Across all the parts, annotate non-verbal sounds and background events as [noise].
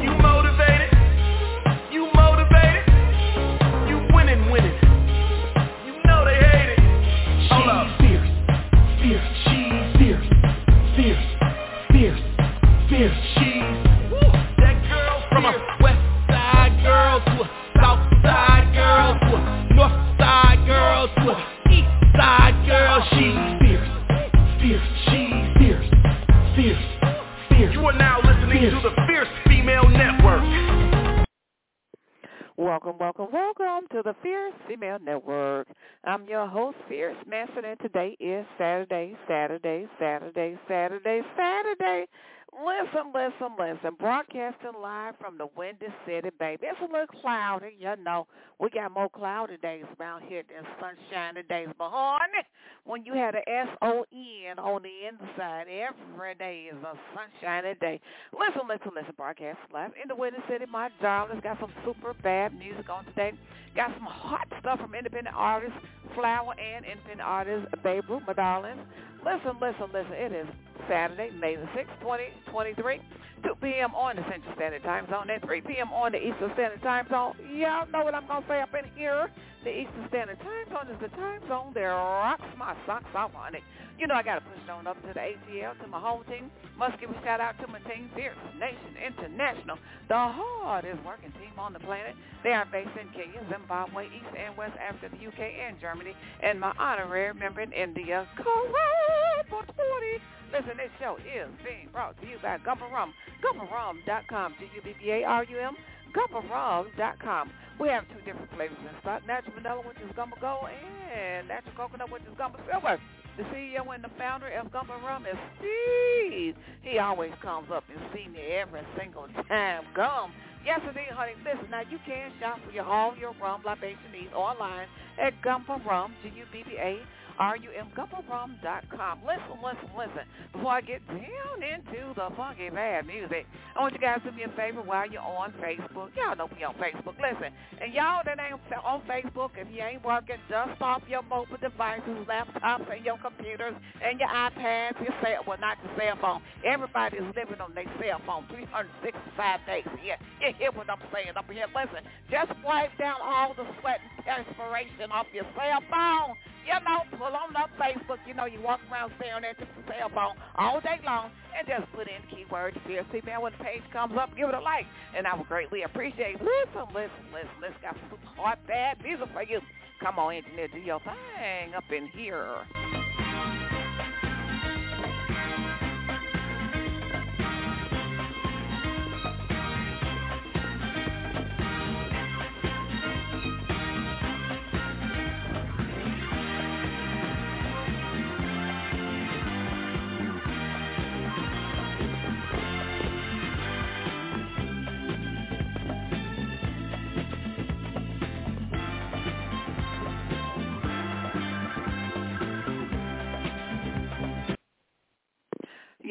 you. Network. I'm your host, Fierce Manson, and today is Saturday, Saturday, Saturday, Saturday, Saturday sunshiny days. Around here than sunny days. But honey, when you had an S-O-N on the inside, every day is a sunshiny day. Listen, listen, listen, broadcast live in the Windy City. My darlings got some super bad music on today. Got some hot stuff from independent artists, FIORE and independent artist Baeru, my darlings. Listen, listen, listen. It is Saturday, May the 6th, 2023. 2 p.m. on the Central Standard Time Zone and 3 p.m. on the Eastern Standard Time Zone. Y'all know what I'm going to say up in here. The Eastern Standard Time Zone is the time zone that rocks my socks off on it. You know I got to push on up to the ATL, to my home team. Must give a shout out to my team, Fierce Nation International, the hardest working team on the planet. They are based in Kenya, Zimbabwe, East and West Africa, the UK, and Germany. And my honorary member in India, Kuwait for 20. Listen, this show is being brought to you by Gubba Rum, GubbaRum.com, G-U-B-B-A-R-U-M, GubbaRum.com. We have two different flavors in stock, natural vanilla, which is Gumba Gold, and natural coconut, which is Gumba Silver. The CEO and the founder of Gubba Rum is Steve. He always comes up and sees me every single time. Gum. Yes, indeed, honey. Listen, now you can shop for your all your rum libation needs online at Gubba Rum, G-U-B-B-A rumgumbarum.com. Listen, listen, listen. Before I get down into the funky bad music, I want you guys to do me a favor while you're on Facebook. Y'all know me on Facebook. Listen, and y'all that ain't on Facebook, if you ain't working, dust off your mobile devices, laptops, and your computers, and your iPads, your cell, well, not your cell phone. Everybody's living on their cell phone 365 days a year. You hear what I'm saying up here? Listen, just wipe down all the sweat and perspiration off your cell phone. You know, pull on up Facebook. You know, you walk around staring at your cell phone all day long and just put in keywords keyword Fierce Female. When the page comes up, give it a like. And I would greatly appreciate it. Listen, listen, listen. Let's got some hot, bad music for you. Come on, engineer, do your thing up in here.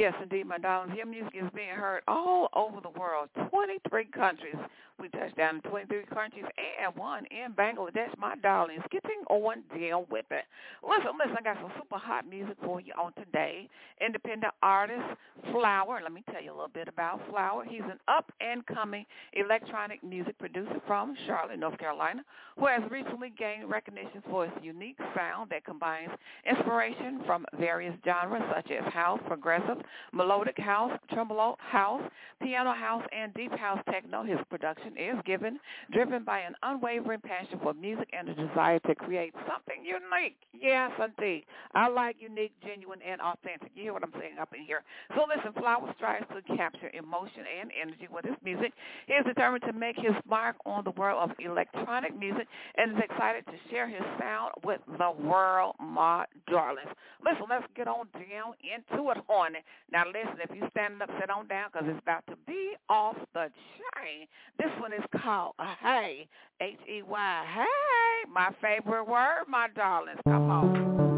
Yes, indeed, my darlings. Your music is being heard all over the world, 23 countries. We touched down in 23 countries and one in Bangladesh. My darlings, getting on deal with it. Listen, listen, I got some super hot music for you on today. Independent artist FIORE. Let me tell you a little bit about FIORE. He's an up-and-coming electronic music producer from Charlotte, North Carolina, who has recently gained recognition for his unique sound that combines inspiration from various genres such as house, progressive, melodic house, tremolo house, piano house, and deep house techno. His production is given, driven by an unwavering passion for music and a desire to create something unique. Yes, indeed. I like unique, genuine, and authentic. You hear what I'm saying up in here. So listen, FIORE strives to capture emotion and energy with his music. He is determined to make his mark on the world of electronic music and is excited to share his sound with the world, my darlings. Listen, let's get on down into it, honey. Now listen, if you standing up, sit on down because it's about to be off the chain. This one is called Hey, H-E-Y. Hey, my favorite word, my darlings. Come on.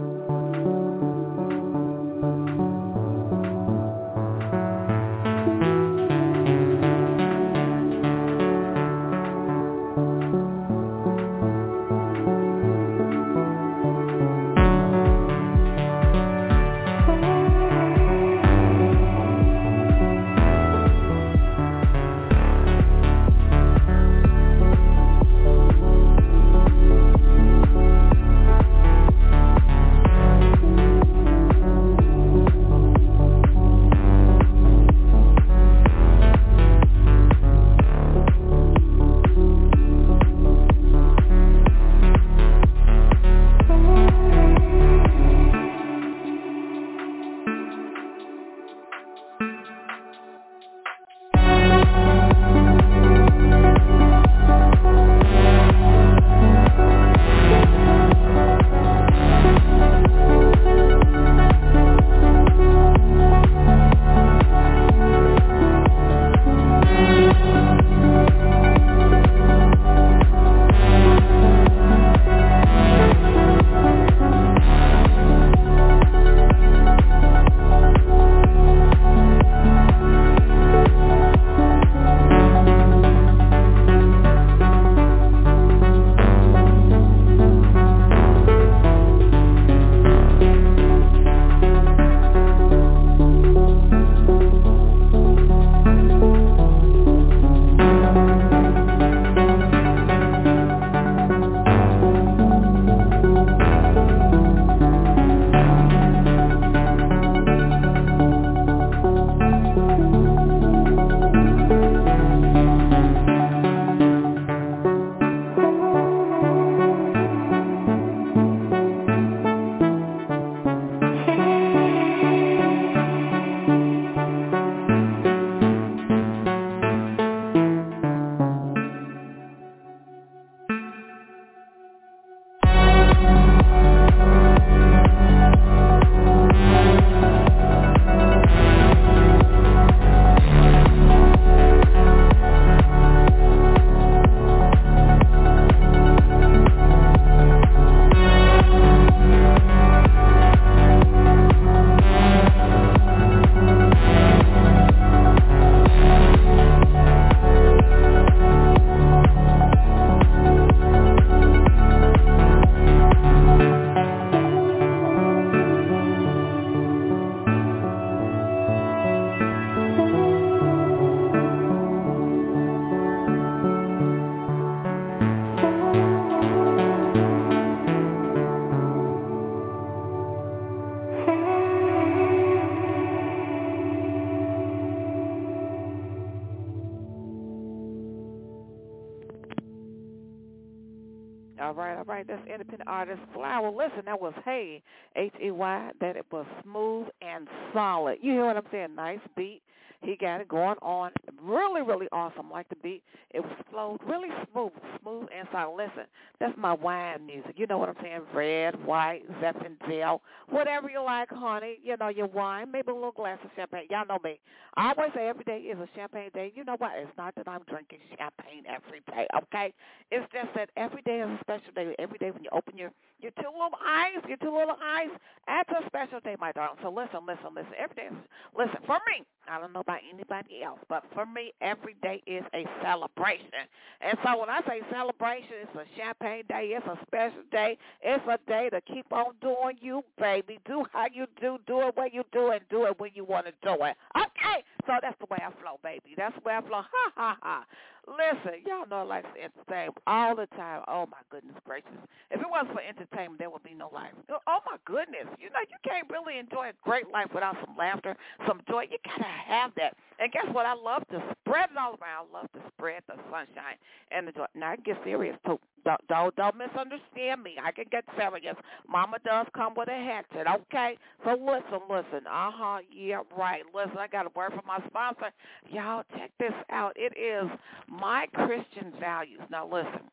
Independent artist FIORE. Listen, that was Hey, H E Y. That it was smooth and solid. You hear what I'm saying? Nice beat. He got it going on. Really, really awesome. Like the beat. It was flowed really smooth, smooth and solid. Listen, that's my wine music. You know what I'm saying? Red, white, Zinfandel, whatever you like, honey. You know, your wine, maybe a little glass of champagne. Y'all know me. I always say every day is a champagne day. You know what? It's not that I'm drinking champagne every day, okay? It's just that every day is a special day. Every day when you open your your two little eyes, your two little eyes, that's a special day, my darling. So listen, listen, listen. Every day, listen. For me, I don't know about anybody else, but for me, every day is a celebration. And so when I say celebration, it's a champagne day. It's a special day. It's a day to keep on doing you, baby. Do how you do. Do it when you do it. Do it when you want to do it. Okay. So that's the way I flow, baby. That's the way I flow. [laughs] Ha ha ha. Listen, y'all know I like to entertain all the time. Oh my goodness gracious! If it wasn't for entertainment, there would be no life. Oh my goodness! You know you can't really enjoy a great life without some laughter, some joy. You gotta have that. And guess what? I love to spread it all around. I love to spread the sunshine and the joy. Now I get serious too. Don't, don't don't misunderstand me. I can get serious. Mama does come with a hatchet, okay? So listen, listen. Uh huh. Yeah, right. Listen, I got a word from my sponsor. Y'all check this out. It is my Christian values. Now listen.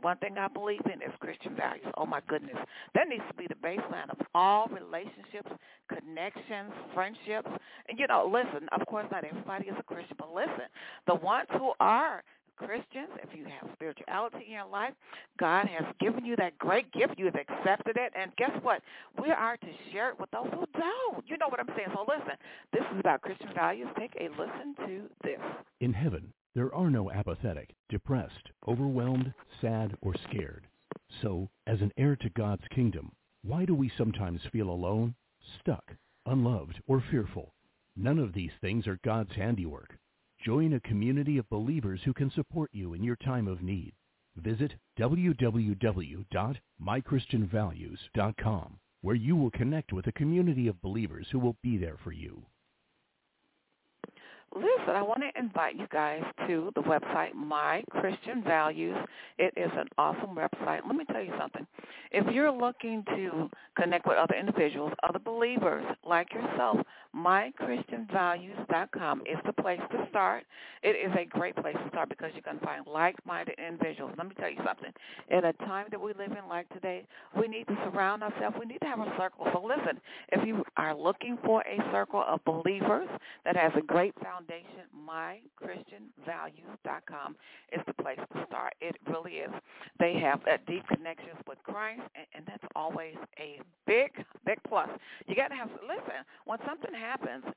One thing I believe in is Christian values. Oh my goodness. That needs to be the baseline of all relationships, connections, friendships. And you know, listen, of course not everybody is a Christian, but listen, the ones who are Christians, if you have spirituality in your life, God has given you that great gift. You have accepted it. And guess what? We are to share it with those who don't. You know what I'm saying? So listen, this is about Christian values. Take a listen to this. In heaven, there are no apathetic, depressed, overwhelmed, sad, or scared. So, as an heir to God's kingdom, why do we sometimes feel alone, stuck, unloved, or fearful? None of these things are God's handiwork. Join a community of believers who can support you in your time of need. Visit www.mychristianvalues.com where you will connect with a community of believers who will be there for you. Listen, I want to invite you guys to the website My Christian Values. It is an awesome website. Let me tell you something. If you're looking to connect with other individuals, other believers like yourself, mychristianvalues.com is the place to start. It is a great place to start because you can find like-minded individuals. Let me tell you something. In a time that we live in like today, we need to surround ourselves. We need to have a circle. So listen, if you are looking for a circle of believers that has a great foundation, mychristianvalues.com is the place to start. It really is. They have deep connections with Christ, and, and that's always a big, big plus. You got to have, listen, when something happens,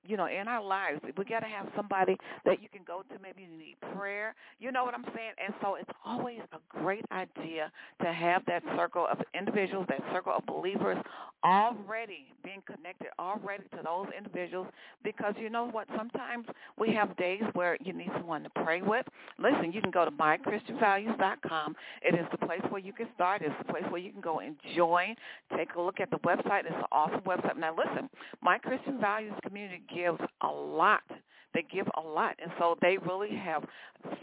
you know, in our lives, we got to have somebody that you can go to. Maybe you need prayer. You know what I'm saying? And so it's always a great idea to have that circle of individuals, that circle of believers already being connected already to those individuals because you know what? Sometimes we have days where you need someone to pray with. Listen, you can go to mychristianvalues.com. It is the place where you can start. It's the place where you can go and join. Take a look at the website. It's an awesome website. Now, listen, My Christian Values community gives a lot they give a lot. And so they really have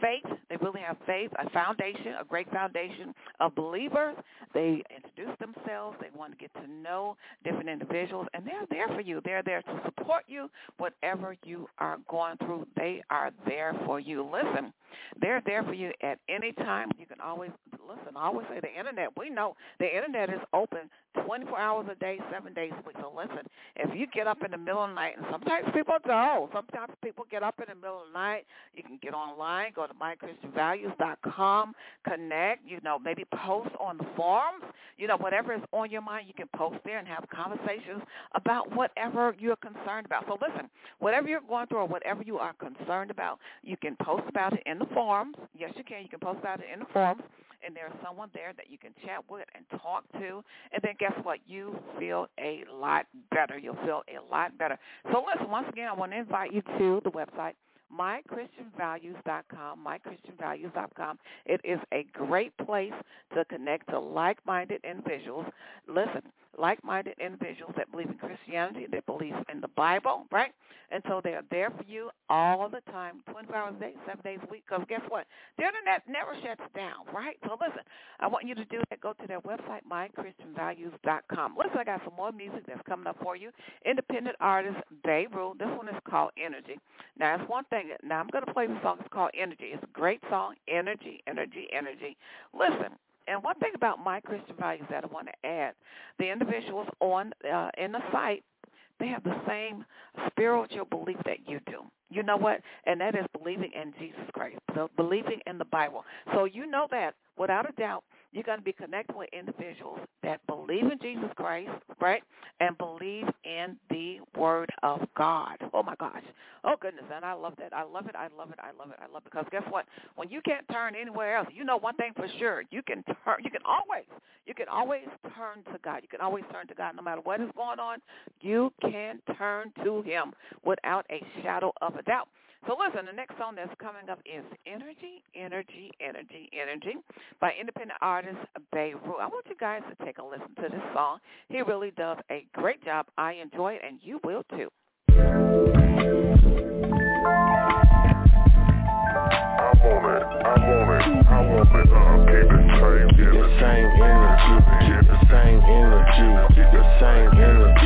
faith. They really have faith, a foundation, a great foundation of believers. They introduce themselves. They want to get to know different individuals. And they're there for you. They're there to support you, whatever you are going through. They are there for you. Listen, they're there for you at any time. You can always, listen, I always say the Internet. We know the Internet is open 24 hours a day, seven days a week. So listen, if you get up in the middle of the night, and sometimes people don't, sometimes people get up in the middle of the night, you can get online, go to mychristianvalues.com, connect, you know, maybe post on the forums, you know, whatever is on your mind, you can post there and have conversations about whatever you're concerned about. So listen, whatever you're going through or whatever you are concerned about, you can post about it in the forums. Yes, you can. You can post about it in the forums and there's someone there that you can chat with and talk to. And then guess what? You feel a lot better. You'll feel a lot better. So listen, once again, I want to invite you to the website, mychristianvalues.com, mychristianvalues.com. It is a great place to connect to like-minded individuals. Listen, like-minded individuals that believe in Christianity, that believe in the Bible, right? And so they are there for you all the time, 24 hours a day, seven days a week. Because guess what? The internet never shuts down, right? So listen, I want you to do that. Go to their website, mychristianvalues.com. Listen, I got some more music that's coming up for you. Independent artist Baeru This one is called Energy. Now, it's one thing. Now, I'm going to play the song. It's called Energy. It's a great song. Energy, energy, energy. Listen, and one thing about my Christian values that I want to add, the individuals on uh, in the site, they have the same spiritual belief that you do. You know what? And that is believing in Jesus Christ, so believing in the Bible. So you know that without a doubt, you're going to be connected with individuals that believe in Jesus Christ, right, and believe in the Word of God. Oh my gosh! Oh goodness, and I love that. I love it. I love it. I love it. I love it. Because guess what? When you can't turn anywhere else, you know one thing for sure: you can turn. You can always, you can always turn to God. You can always turn to God, no matter what is going on. You can turn to Him without a shadow of a doubt. So listen, the next song that's coming up is Energy, Energy, Energy, Energy by independent artist Baeru. I want you guys to take a listen to this song. He really does a great job. I enjoy it, and you will too. I want it. I want it. I want it. Uh, keep the same, keep the same energy. Keep the same energy. Keep the same energy.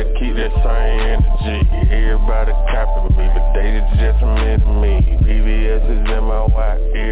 Better keep that same energy. Everybody copying me, but they just mad me. BBS is in my watch, everybody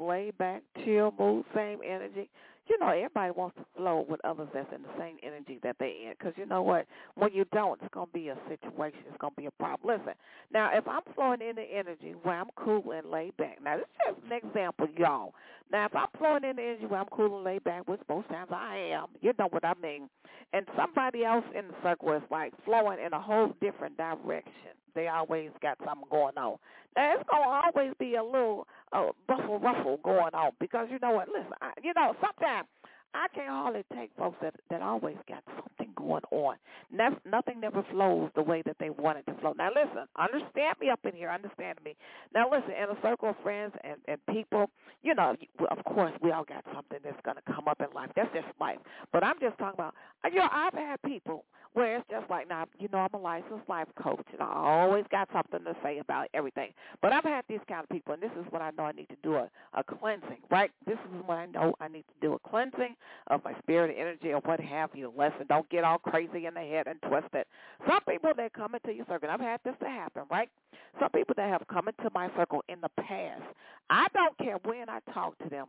laid back, chill, mood, same energy. You know, everybody wants to flow with others that's in the same energy that they in. Because you know what? When you don't, it's going to be a situation. It's going to be a problem. Listen, now, if I'm flowing in the energy where I'm cool and laid back, now, this is just an example, y'all. Now, if I'm flowing in the energy where I'm cool and laid back, which most times I am, you know what I mean, and somebody else in the circle is like flowing in a whole different direction, they always got something going on. Now it's gonna always be a little uh, ruffle ruffle going on because you know what? Listen, I, you know sometimes I can't hardly take folks that that always got something going on. Nothing never flows the way that they want it to flow. Now listen, understand me up in here. Understand me. Now listen, in a circle of friends and and people, you know, of course we all got something that's gonna come up in life. That's just life. But I'm just talking about. Uh, you know, I've had people where it's just like now, you know, I'm a licensed life coach, and I always got something to say about everything. But I've had these kind of people, and this is what I know I need to do a, a cleansing, right? This is what I know I need to do a cleansing of my spirit, energy, or what have you. Listen, don't get all crazy in the head and twisted. Some people that come into your circle, I've had this to happen, right? Some people that have come into my circle in the past, I don't care when I talk to them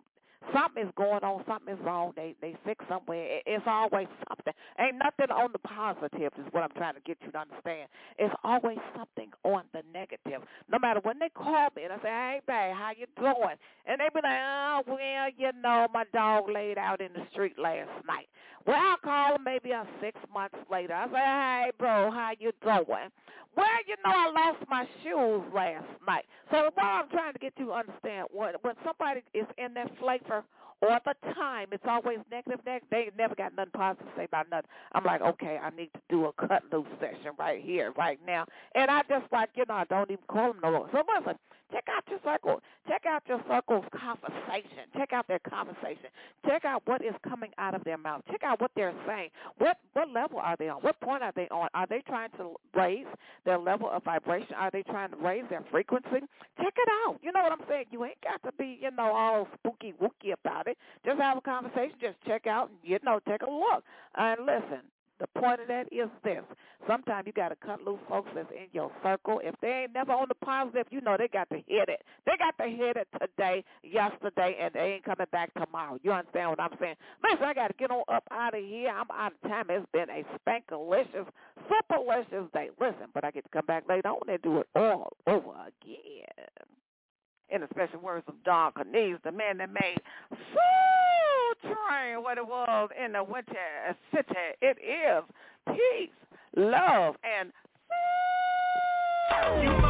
something is going on, something is wrong. They they sick somewhere. It's always something. Ain't nothing on the positive is what I'm trying to get you to understand. It's always something on the negative. No matter when they call me and I say, Hey babe, how you doing? And they be like, Oh well, you know, my dog laid out in the street last night. Well, I'll call them maybe a six months later. I say, Hey bro, how you doing? Well, you know, I lost my shoes last night. So what I'm trying to get you to understand, when when somebody is in that flavor or the time, it's always negative. Negative. They never got nothing positive to say about nothing. I'm like, okay, I need to do a cut loose session right here, right now. And I just like, you know, I don't even call them no more. So listen, check out your circle. Check out your circle's conversation. Check out their conversation. Check out what is coming out of their mouth. Check out what they're saying. What what level are they on? What point are they on? Are they trying to raise their level of vibration? Are they trying to raise their frequency? Check it out. You know what I'm saying? You ain't got to be, you know, all spooky wooky about it. Just have a conversation. Just check out and, you know, take a look. And listen, the point of that is this. Sometimes you got to cut loose folks that's in your circle. If they ain't never on the positive, you know they got to hit it. They got to hit it today, yesterday, and they ain't coming back tomorrow. You understand what I'm saying? Listen, I got to get on up out of here. I'm out of time. It's been a spankalicious, superlicious day. Listen, but I get to come back later on and do it all over again in the special words of Don Cornelius, the man that made Train what it was in the Windy City. It is peace, love, and motivate